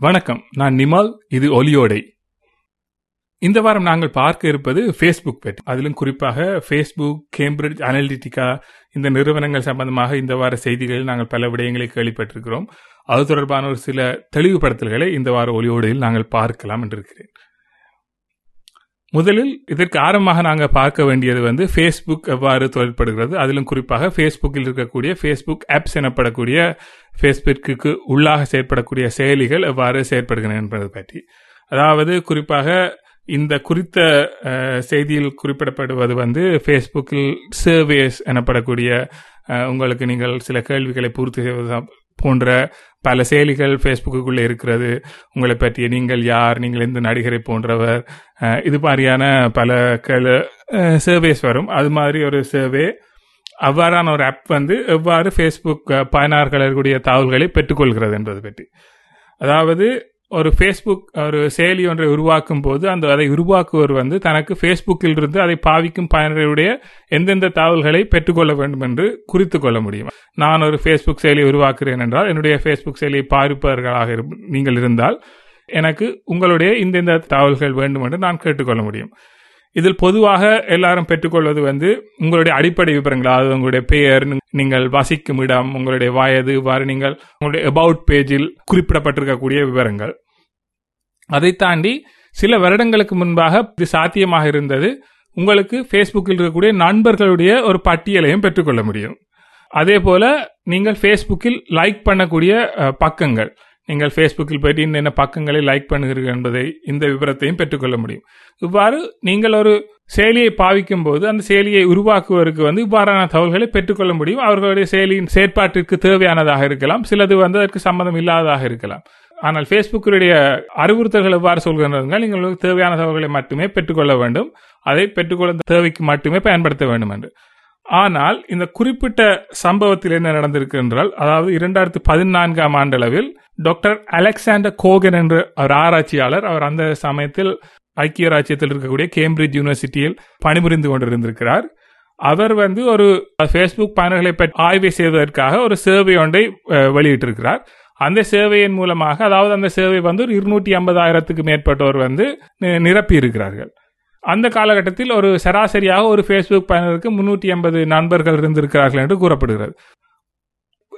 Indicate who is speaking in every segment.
Speaker 1: வணக்கம் நான் நிமால் இது ஒலியோடை. இந்த வாரம் நாங்கள் பார்க்க இருப்பது ஃபேஸ்புக் பற்றி அதிலும் குறிப்பாக ஃபேஸ்புக் கேம்பிரிட்ஜ் அனலிட்டிகா இந்த நிறுவனங்கள் சம்பந்தமாக இந்த வார செய்திகளில் நாங்கள் பல விடயங்களை கேள்விப்பட்டிருக்கிறோம். அது தொடர்பான ஒரு சில தெளிவுபடுத்தல்களை இந்த வார ஒலியோடையில் நாங்கள் பார்க்கலாம் என்று இருக்கிறேன் முதலில் இதற்கு ஆரம்பமாக நாங்கள் பார்க்க வேண்டியது வந்து ஃபேஸ்புக் எவ்வாறு தொழில்படுகிறது அதிலும் குறிப்பாக ஃபேஸ்புக்கில் இருக்கக்கூடிய ஃபேஸ்புக் ஆப்ஸ் எனப்படக்கூடிய ஃபேஸ்புக்கு உள்ளாக செயற்படக்கூடிய செயலிகள் எவ்வாறு செயற்படுகின்றன என்பது பற்றி. அதாவது குறிப்பாக இந்த குறித்த செய்தியில் குறிப்பிடப்படுவது வந்து ஃபேஸ்புக்கில் சர்வேஸ் எனப்படக்கூடிய உங்களுக்கு நீங்கள் சில கேள்விகளை பூர்த்தி செய்வது போன்ற பல செயலிகள் ஃபேஸ்புக்குள்ளே இருக்கிறது. உங்களை பற்றிய நீங்கள் யார் நீங்கள் எந்த நடிகரை போன்றவர் இது மாதிரியான பல கல சர்வேஸ் வரும். அது மாதிரி ஒரு சர்வே அவ்வாறான ஒரு ஆப் வந்து எவ்வாறு ஃபேஸ்புக் பயனாளர்களுடைய தகவல்களை பெற்றுக்கொள்கிறது என்பது பற்றி. அதாவது ஒரு ஃபேஸ்புக் ஒரு செயலி ஒன்றை உருவாக்கும் போது அந்த அதை உருவாக்குவர் வந்து தனக்கு ஃபேஸ்புக்கில் இருந்து அதை பாவிக்கும் பயனருடைய எந்தெந்த தகவல்களை பெற்றுக்கொள்ள வேண்டும் என்று குறித்து கொள்ள முடியும். நான் ஒரு ஃபேஸ்புக் செயலியை உருவாக்குறேன் என்றால் என்னுடைய ஃபேஸ்புக் செயலியை பார்ப்பவர்களாக நீங்கள் இருந்தால் எனக்கு உங்களுடைய இந்தெந்த தகவல்கள் வேண்டும் என்று நான் கேட்டுக்கொள்ள முடியும். இதில் பொதுவாக எல்லாரும் பெற்றுக்கொள்வது வந்து உங்களுடைய அடிப்படை விவரங்கள். அதாவது உங்களுடைய பெயர் நீங்கள் வசிக்கும் இடம் உங்களுடைய வயது இவ்வாறு நீங்கள் உங்களுடைய அபவுட் பேஜில் குறிப்பிடப்பட்டிருக்கக்கூடிய விவரங்கள். அதை தாண்டி சில வருடங்களுக்கு முன்பாக இது சாத்தியமாக இருந்தது. உங்களுக்கு ஃபேஸ்புக்கில் இருக்கக்கூடிய நண்பர்களுடைய ஒரு பட்டியலையும் பெற்றுக்கொள்ள முடியும். அதே போல நீங்கள் ஃபேஸ்புக்கில் லைக் பண்ணக்கூடிய பக்கங்கள். நீங்கள் ஃபேஸ்புக்கில் போயிட்டு என்னென்ன பக்கங்களை லைக் பண்ணுகிறீர்கள் என்பதை இந்த விவரத்தையும் பெற்றுக்கொள்ள முடியும். இவ்வாறு நீங்கள் ஒரு செயலியை பாவிக்கும் போது அந்த செயலியை உருவாக்குவதற்கு வந்து இவ்வாறான தகவல்களை பெற்றுக்கொள்ள முடியும். அவர்களுடைய செயலியின் செயற்பாட்டிற்கு தேவையானதாக இருக்கலாம். சிலது வந்து அதற்கு சம்மந்தம் இல்லாததாக இருக்கலாம். ஆனால் ஃபேஸ்புக்கினுடைய அறிவுறுத்தல்கள் எவ்வாறு சொல்கின்றதுங்கள் நீங்கள் தேவையான தகவல்களை மட்டுமே பெற்றுக்கொள்ள வேண்டும். அதை பெற்றுக்கொள்ள தேவைக்கு மட்டுமே பயன்படுத்த வேண்டும் என்று. ஆனால் இந்த குறிப்பிட்ட சம்பவத்தில் என்ன நடந்திருக்கு என்றால் அதாவது இரண்டாயிரத்தி பதினான்காம் ஆண்டளவில் டாக்டர் அலெக்சாண்டர் கோகன் என்ற ஒரு ஆராய்ச்சியாளர் அவர் அந்த சமயத்தில் ஐக்கிய ராஜ்யத்தில் இருக்கக்கூடிய கேம்பிரிட்ஜ் யூனிவர்சிட்டியில் பணிபுரிந்து கொண்டிருந்திருக்கிறார். அவர் வந்து ஒரு ஃபேஸ்புக் பயனர்களை பற்றி ஆய்வு செய்வதற்காக ஒரு சேவை ஒன்றை வெளியிட்டிருக்கிறார். அந்த சேவையின் மூலமாக அதாவது அந்த சேவை வந்து ஒரு இருநூற்றி ஐம்பதாயிரத்துக்கு மேற்பட்டோர் வந்து நிரப்பி இருக்கிறார்கள் அந்த காலகட்டத்தில் ஒரு சராசரியாக ஒரு ஃபேஸ்புக் பயனருக்கு முன்னூற்றி ஐம்பது நண்பர்கள் இருந்திருக்கிறார்கள் என்று கூறப்படுகிறது.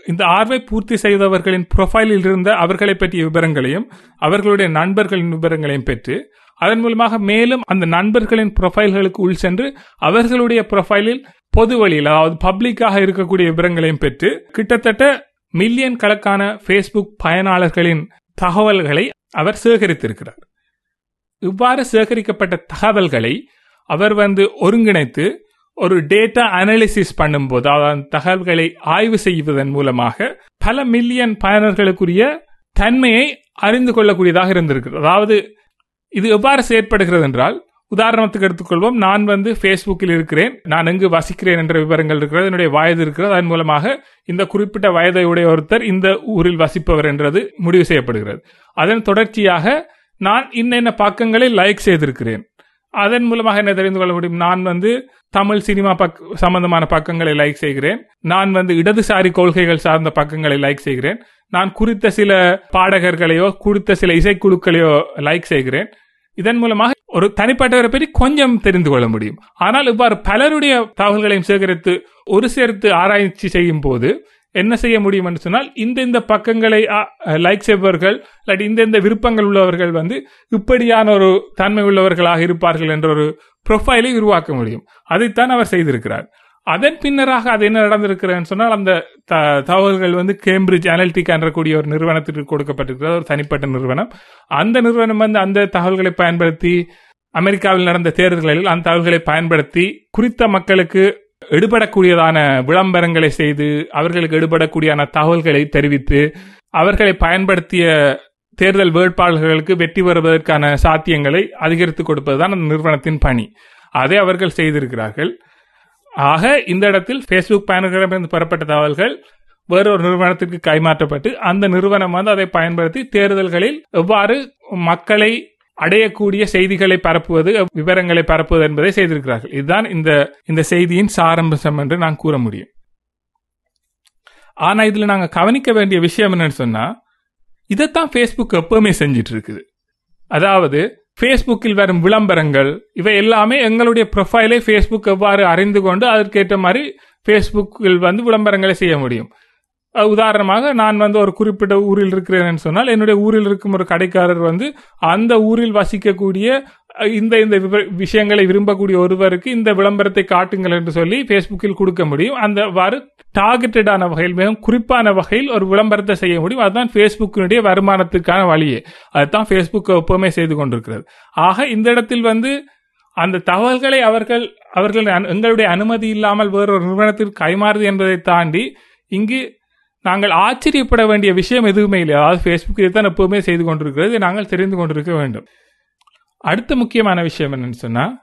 Speaker 1: இந்த ஆர்வை பூர்த்தி செய்தவர்களின் ப்ரொஃபைலில் இருந்த அவர்களை பற்றிய விவரங்களையும் அவர்களுடைய நண்பர்களின் விவரங்களையும் பெற்று அதன் மூலமாக மேலும் அந்த நண்பர்களின் ப்ரொஃபைல்களுக்கு உள் சென்று அவர்களுடைய ப்ரொஃபைலில் பொது வழியில் அதாவது பப்ளிக்காக இருக்கக்கூடிய விவரங்களையும் பெற்று கிட்டத்தட்ட மில்லியன் கணக்கான ஃபேஸ்புக் பயனாளர்களின் தகவல்களை அவர் சேகரித்திருக்கிறார். இவ்வாறு சேகரிக்கப்பட்ட தகவல்களை அவர் வந்து ஒருங்கிணைத்து ஒரு டேட்டா அனாலிசிஸ் பண்ணும்போது அதாவது தகவல்களை ஆய்வு செய்வதன் மூலமாக பல மில்லியன் பயனர்களுக்குரிய தன்மையை அறிந்து கொள்ளக்கூடியதாக இருந்திருக்கிறது. அதாவது இது எவ்வாறு செயற்படுகிறது என்றால் உதாரணத்துக்கு எடுத்துக்கொள்வோம். நான் வந்து ஃபேஸ்புக்கில் இருக்கிறேன். நான் எங்கு வசிக்கிறேன் என்ற விவரங்கள் இருக்கிறது. என்னுடைய வயது இருக்கிறது. அதன் மூலமாக இந்த குறிப்பிட்ட வயதை உடைய ஒருத்தர் இந்த ஊரில் வசிப்பவர் என்றது முடிவு செய்யப்படுகிறது. அதன் தொடர்ச்சியாக நான் இன்னென்ன பக்கங்களை லைக் செய்திருக்கிறேன். அதன் மூலமாக என்ன தெரிந்து கொள்ள முடியும். நான் வந்து தமிழ் சினிமா பக் சம்பந்தமான பக்கங்களை லைக் செய்கிறேன். நான் வந்து இடதுசாரி கொள்கைகள் சார்ந்த பக்கங்களை லைக் செய்கிறேன். நான் குறித்த சில பாடகர்களையோ குறித்த சில இசைக்குழுக்களையோ லைக் செய்கிறேன். இதன் மூலமாக ஒரு தனிப்பட்டவரை பற்றி கொஞ்சம் தெரிந்து கொள்ள முடியும். ஆனால் இவ்வாறு பலருடைய தகவல்களையும் சேகரித்து ஒரு சேர்த்து ஆராய்ச்சி செய்யும் போது என்ன செய்ய முடியும் என்று சொன்னால் இந்த இந்த பக்கங்களை லைக் செய்பவர்கள் இல்லாட்டி இந்த இந்த விருப்பங்கள் உள்ளவர்கள் வந்து இப்படியான ஒரு தன்மை உள்ளவர்களாக இருப்பார்கள் என்ற ஒரு ப்ரொஃபைலை உருவாக்க முடியும். அதைத்தான் அவர் செய்திருக்கிறார். அதன் பின்னராக அது என்ன நடந்திருக்கிறேன்னு சொன்னால் அந்த த- தகவல்கள் வந்து கேம்பிரிட்ஜ் அனலிட்டிக் என்றக்கூடிய ஒரு நிறுவனத்திற்கு கொடுக்கப்பட்டிருக்கிறது. ஒரு தனிப்பட்ட நிறுவனம். அந்த நிறுவனம் வந்து அந்த தகவல்களை பயன்படுத்தி அமெரிக்காவில் நடந்த தேர்தல்களில் அந்த தகவல்களை பயன்படுத்தி குறித்த மக்களுக்கு எடுபடக்கூடியதான விளம்பரங்களை செய்து அவர்களுக்கு எடுபடக்கூடியதான தகவல்களை தெரிவித்து அவர்களை பயன்படுத்திய தேர்தல் வேட்பாளர்களுக்கு வெற்றி பெறுவதற்கான சாத்தியங்களை அதிகரித்துக் கொடுப்பதுதான் அந்த நிறுவனத்தின் பணி. அதை அவர்கள் செய்திருக்கிறார்கள். ஆக இந்த இடத்தில் ஃபேஸ்புக் பயனர்களிடமிருந்து பெறப்பட்ட தகவல்கள் வேறொரு நிறுவனத்திற்கு கைமாற்றப்பட்டு அந்த நிறுவனம் வந்து அதை பயன்படுத்தி தேர்தல்களில் எவ்வாறு மக்களை அடையக்கூடிய செய்திகளை பரப்புவது விவரங்களை பரப்புவது என்பதை செய்திருக்கிறார்கள். இதுதான் இந்த இந்த செய்தியின் சாரம்பசம் என்று நான் கூற முடியும். ஆனா இதுல நாங்க கவனிக்க வேண்டிய விஷயம் என்னன்னு சொன்னா இதைத்தான் ஃபேஸ்புக் எப்பவுமே செஞ்சிட்டு இருக்குது அதாவது ஃபேஸ்புக்கில் வரும் விளம்பரங்கள் இவை எல்லாமே எங்களுடைய ப்ரொஃபைலை ஃபேஸ்புக் எவ்வாறு அறிந்து கொண்டு அதற்கேற்ற மாதிரி ஃபேஸ்புக்கில் வந்து விளம்பரங்களை செய்ய முடியும். உதாரணமாக நான் வந்து ஒரு குறிப்பிட்ட ஊரில் இருக்கிறேன்னு சொன்னால் என்னுடைய ஊரில் இருக்கும் ஒரு கடைக்காரர் வந்து அந்த ஊரில் வசிக்கக்கூடிய இந்த இந்த விவ- விஷயங்களை விரும்பக்கூடிய ஒருவருக்கு இந்த விளம்பரத்தை காட்டுங்கள் என்று சொல்லி ஃபேஸ்புக்கில் கொடுக்க முடியும். அந்த வாறு டார்கெட்டடான வகையில் மிகவும் குறிப்பான வகையில் ஒரு விளம்பரத்தை செய்ய முடியும். அதுதான் ஃபேஸ்புக்கினுடைய வருமானத்துக்கான வழியே. அதுதான் ஃபேஸ்புக் எப்பவுமே செய்து கொண்டிருக்கிறது. ஆக இந்த இடத்தில் வந்து அந்த தகவல்களை அவர்கள் அவர்கள் எங்களுடைய அனுமதி இல்லாமல் வேறொரு நிறுவனத்திற்கு கைமாறுது என்பதை தாண்டி இங்கு நாங்கள் ஆச்சரியப்பட வேண்டிய விஷயம் எதுவுமே இல்லை. அதாவது ஃபேஸ்புக் தான் எப்பவுமே செய்து கொண்டிருக்கிறது. நாங்கள் தெரிந்து கொண்டிருக்க வேண்டும். அடுத்த முக்கியமான விஷயம் என்னன்னு சொன்னால்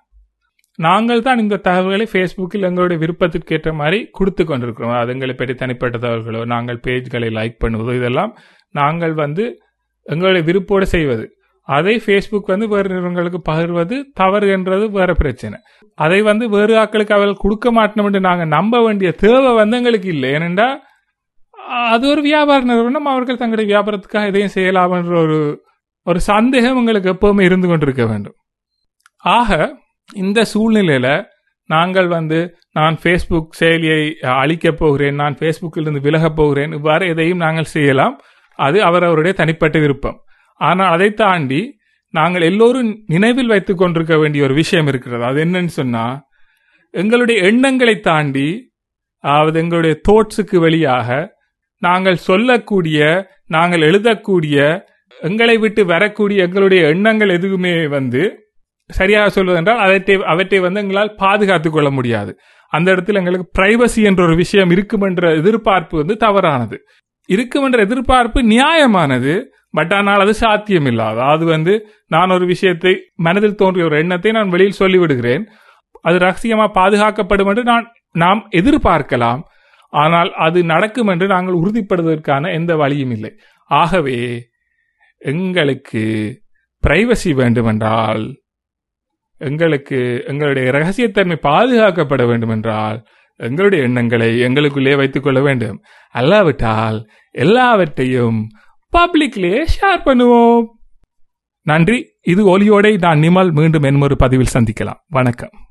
Speaker 1: நாங்கள் தான் இந்த தகவல்களை ஃபேஸ்புக்கில் எங்களுடைய விருப்பத்திற்கு ஏற்ற மாதிரி கொடுத்து கொண்டிருக்கிறோம். அது எங்களை பற்றி தனிப்பட்ட தகவல்களோ நாங்கள் பேஜ்களை லைக் பண்ணுவதோ இதெல்லாம் நாங்கள் வந்து எங்களுடைய விருப்போடு செய்வது. அதை ஃபேஸ்புக் வந்து வேறு நிறுவனங்களுக்கு பகிர்வது தவறு என்றது வேற பிரச்சனை. அதை வந்து வேறு ஆட்களுக்கு அவர்கள் கொடுக்க மாட்டோம் என்று நாங்கள் நம்ப வேண்டிய தேவை வந்து எங்களுக்கு இல்லை. ஏனென்றால் அது ஒரு வியாபார நிறுவனம். அவர்கள் தங்களுடைய வியாபாரத்துக்காக எதையும் செய்யலாம் என்ற ஒரு ஒரு சந்தேகம் உங்களுக்கு எப்பவுமே இருந்து கொண்டிருக்க வேண்டும். ஆக இந்த சூழ்நிலையில நாங்கள் வந்து நான் ஃபேஸ்புக் செயலியை அழிக்கப் போகிறேன் நான் ஃபேஸ்புக்கிலிருந்து விலகப் போகிறேன் இவ்வாறு எதையும் நாங்கள் செய்யலாம். அது அவரவருடைய தனிப்பட்ட விருப்பம். ஆனால் அதை தாண்டி நாங்கள் எல்லோரும் நினைவில் வைத்து கொண்டிருக்க வேண்டிய ஒரு விஷயம் இருக்கிறது. அது என்னன்னு சொன்னால் எங்களுடைய எண்ணங்களை தாண்டி அதாவது எங்களுடைய தோட்ஸுக்கு வெளியாக நாங்கள் சொல்லக்கூடிய நாங்கள் எழுதக்கூடிய எங்களை விட்டு வரக்கூடிய எங்களுடைய எண்ணங்கள் எதுவுமே வந்து சரியாக சொல்வதென்றால் அவற்றை அவற்றை வந்து எங்களால் பாதுகாத்துக் கொள்ள முடியாது. அந்த இடத்துல எங்களுக்கு பிரைவசி என்ற ஒரு விஷயம் இருக்கும் என்ற எதிர்பார்ப்பு வந்து தவறானது. இருக்கும் என்ற எதிர்பார்ப்பு நியாயமானது பட் ஆனால் அது சாத்தியம் இல்லாத அது வந்து நான் ஒரு விஷயத்தை மனதில் தோன்றிய ஒரு எண்ணத்தை நான் வெளியில் சொல்லிவிடுகிறேன். அது ரகசியமாக பாதுகாக்கப்படும் என்று நான் நாம் எதிர்பார்க்கலாம். ஆனால் அது நடக்கும் என்று நாங்கள் உறுதிப்படுவதற்கான எந்த வழியும் இல்லை. ஆகவே எங்களுக்கு பிரைவசி வேண்டுமென்றால் எங்களுக்கு எங்களுடைய ரகசியத்தன்மை பாதுகாக்கப்பட வேண்டுமென்றால் எங்களுடைய எண்ணங்களை எங்களுக்குள்ளே வைத்துக் கொள்ள வேண்டும். அல்லாவிட்டால் எல்லாவற்றையும் பப்ளிக்லேயே ஷேர் பண்ணுவோம். நன்றி. இது ஒலியோடை நான் நிமல் மீண்டும் என்னொரு பதிவில் சந்திக்கலாம். வணக்கம்.